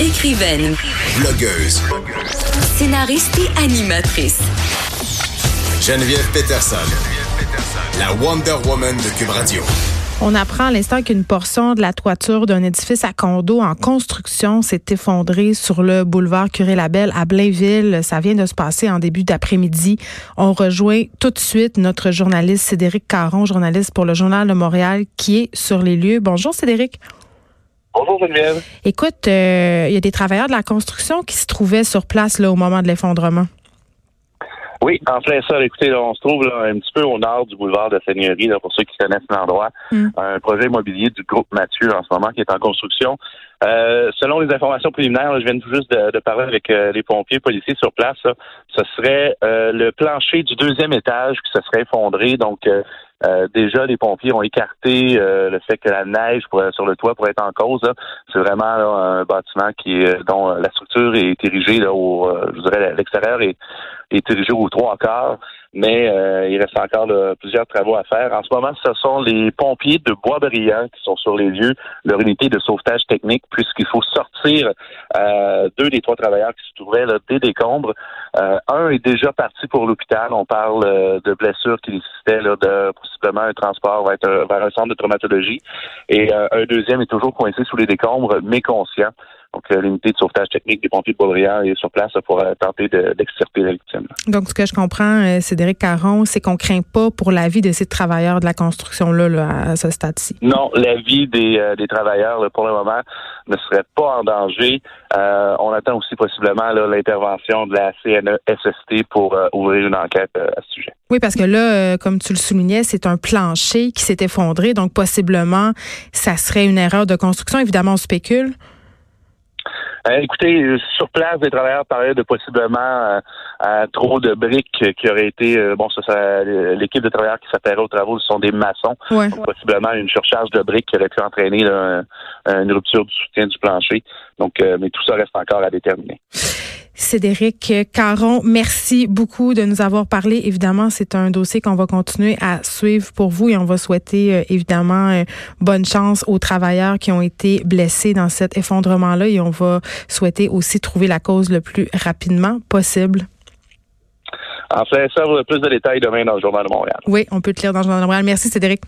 Écrivaine. Blogueuse. Scénariste et animatrice. Geneviève Peterson. La Wonder Woman de Cube Radio. On apprend à l'instant qu'une portion de la toiture d'un édifice à condo en construction s'est effondrée sur le boulevard Curé-Labelle à Blainville. Ça vient de se passer en début d'après-midi. On rejoint tout de suite notre journaliste Cédric Caron, journaliste pour le Journal de Montréal, qui est sur les lieux. Bonjour Cédric. Bonjour Geneviève. Écoute, euh, il y a des travailleurs de la construction qui se trouvaient sur place là, au moment de l'effondrement. Oui, en plein ça. Écoutez, on se trouve là, un petit peu au nord du boulevard de Seigneurie, là, pour ceux qui connaissent l'endroit. Mm. Un projet immobilier du groupe Mathieu en ce moment qui est en construction. Euh, selon les informations préliminaires, là, je viens tout juste de, de parler avec euh, les pompiers policiers sur place. là, ce serait euh, le plancher du deuxième étage qui se serait effondré. Donc, euh, déjà, les pompiers ont écarté euh, le fait que la neige sur le toit pourrait être en cause. C'est vraiment un bâtiment qui est, dont euh, la structure est érigée là, au, je dirais, l'extérieur est, est érigé aux trois quarts, mais euh, il reste encore là, plusieurs travaux à faire. En ce moment, ce sont les pompiers de Boisbriand qui sont sur les lieux, leur unité de sauvetage technique, puisqu'il faut sortir euh, deux des trois travailleurs qui se trouvaient là, des décombres. Euh, un est déjà parti pour l'hôpital. On parle euh, de blessures qui nécessitaient là, de possiblement un transport vers, un- vers un centre de traumatologie. Et euh, un deuxième est toujours coincé sous les décombres, mais conscient. Donc, euh, l'unité de sauvetage technique des pompiers de Boisbriand est sur place pour euh, tenter de- d'extirper la victime. Donc, ce que je comprends, euh, Cédric Caron, c'est qu'on craint pas pour la vie de ces travailleurs de la construction-là là, à ce stade-ci. Non, la vie des, euh, des travailleurs, là, pour le moment, ne serait pas en danger. Euh, on attend aussi possiblement l'intervention de la CNESST pour euh, ouvrir une enquête à ce sujet. Oui, parce que là, comme tu le soulignais, c'est un plancher qui s'est effondré, donc possiblement, ça serait une erreur de construction. Évidemment, on spécule. Euh, écoutez, sur place, des travailleurs parlaient de possiblement euh, euh, trop de briques qui auraient été... euh, bon, ça, ça l'équipe de travailleurs qui s'appellerait aux travaux, ce sont des maçons. Ouais. Donc, possiblement une surcharge de briques qui aurait pu entraîner là, un- une rupture du soutien du plancher. Donc, euh, mais tout ça reste encore à déterminer. Cédric Caron, merci beaucoup de nous avoir parlé. Évidemment, c'est un dossier qu'on va continuer à suivre pour vous et on va souhaiter euh, évidemment euh, bonne chance aux travailleurs qui ont été blessés dans cet effondrement-là et on va souhaiter aussi trouver la cause le plus rapidement possible. En fait, ça, plus de détails demain dans le Journal de Montréal. Oui, on peut te lire dans le journal de Montréal. Merci Cédric.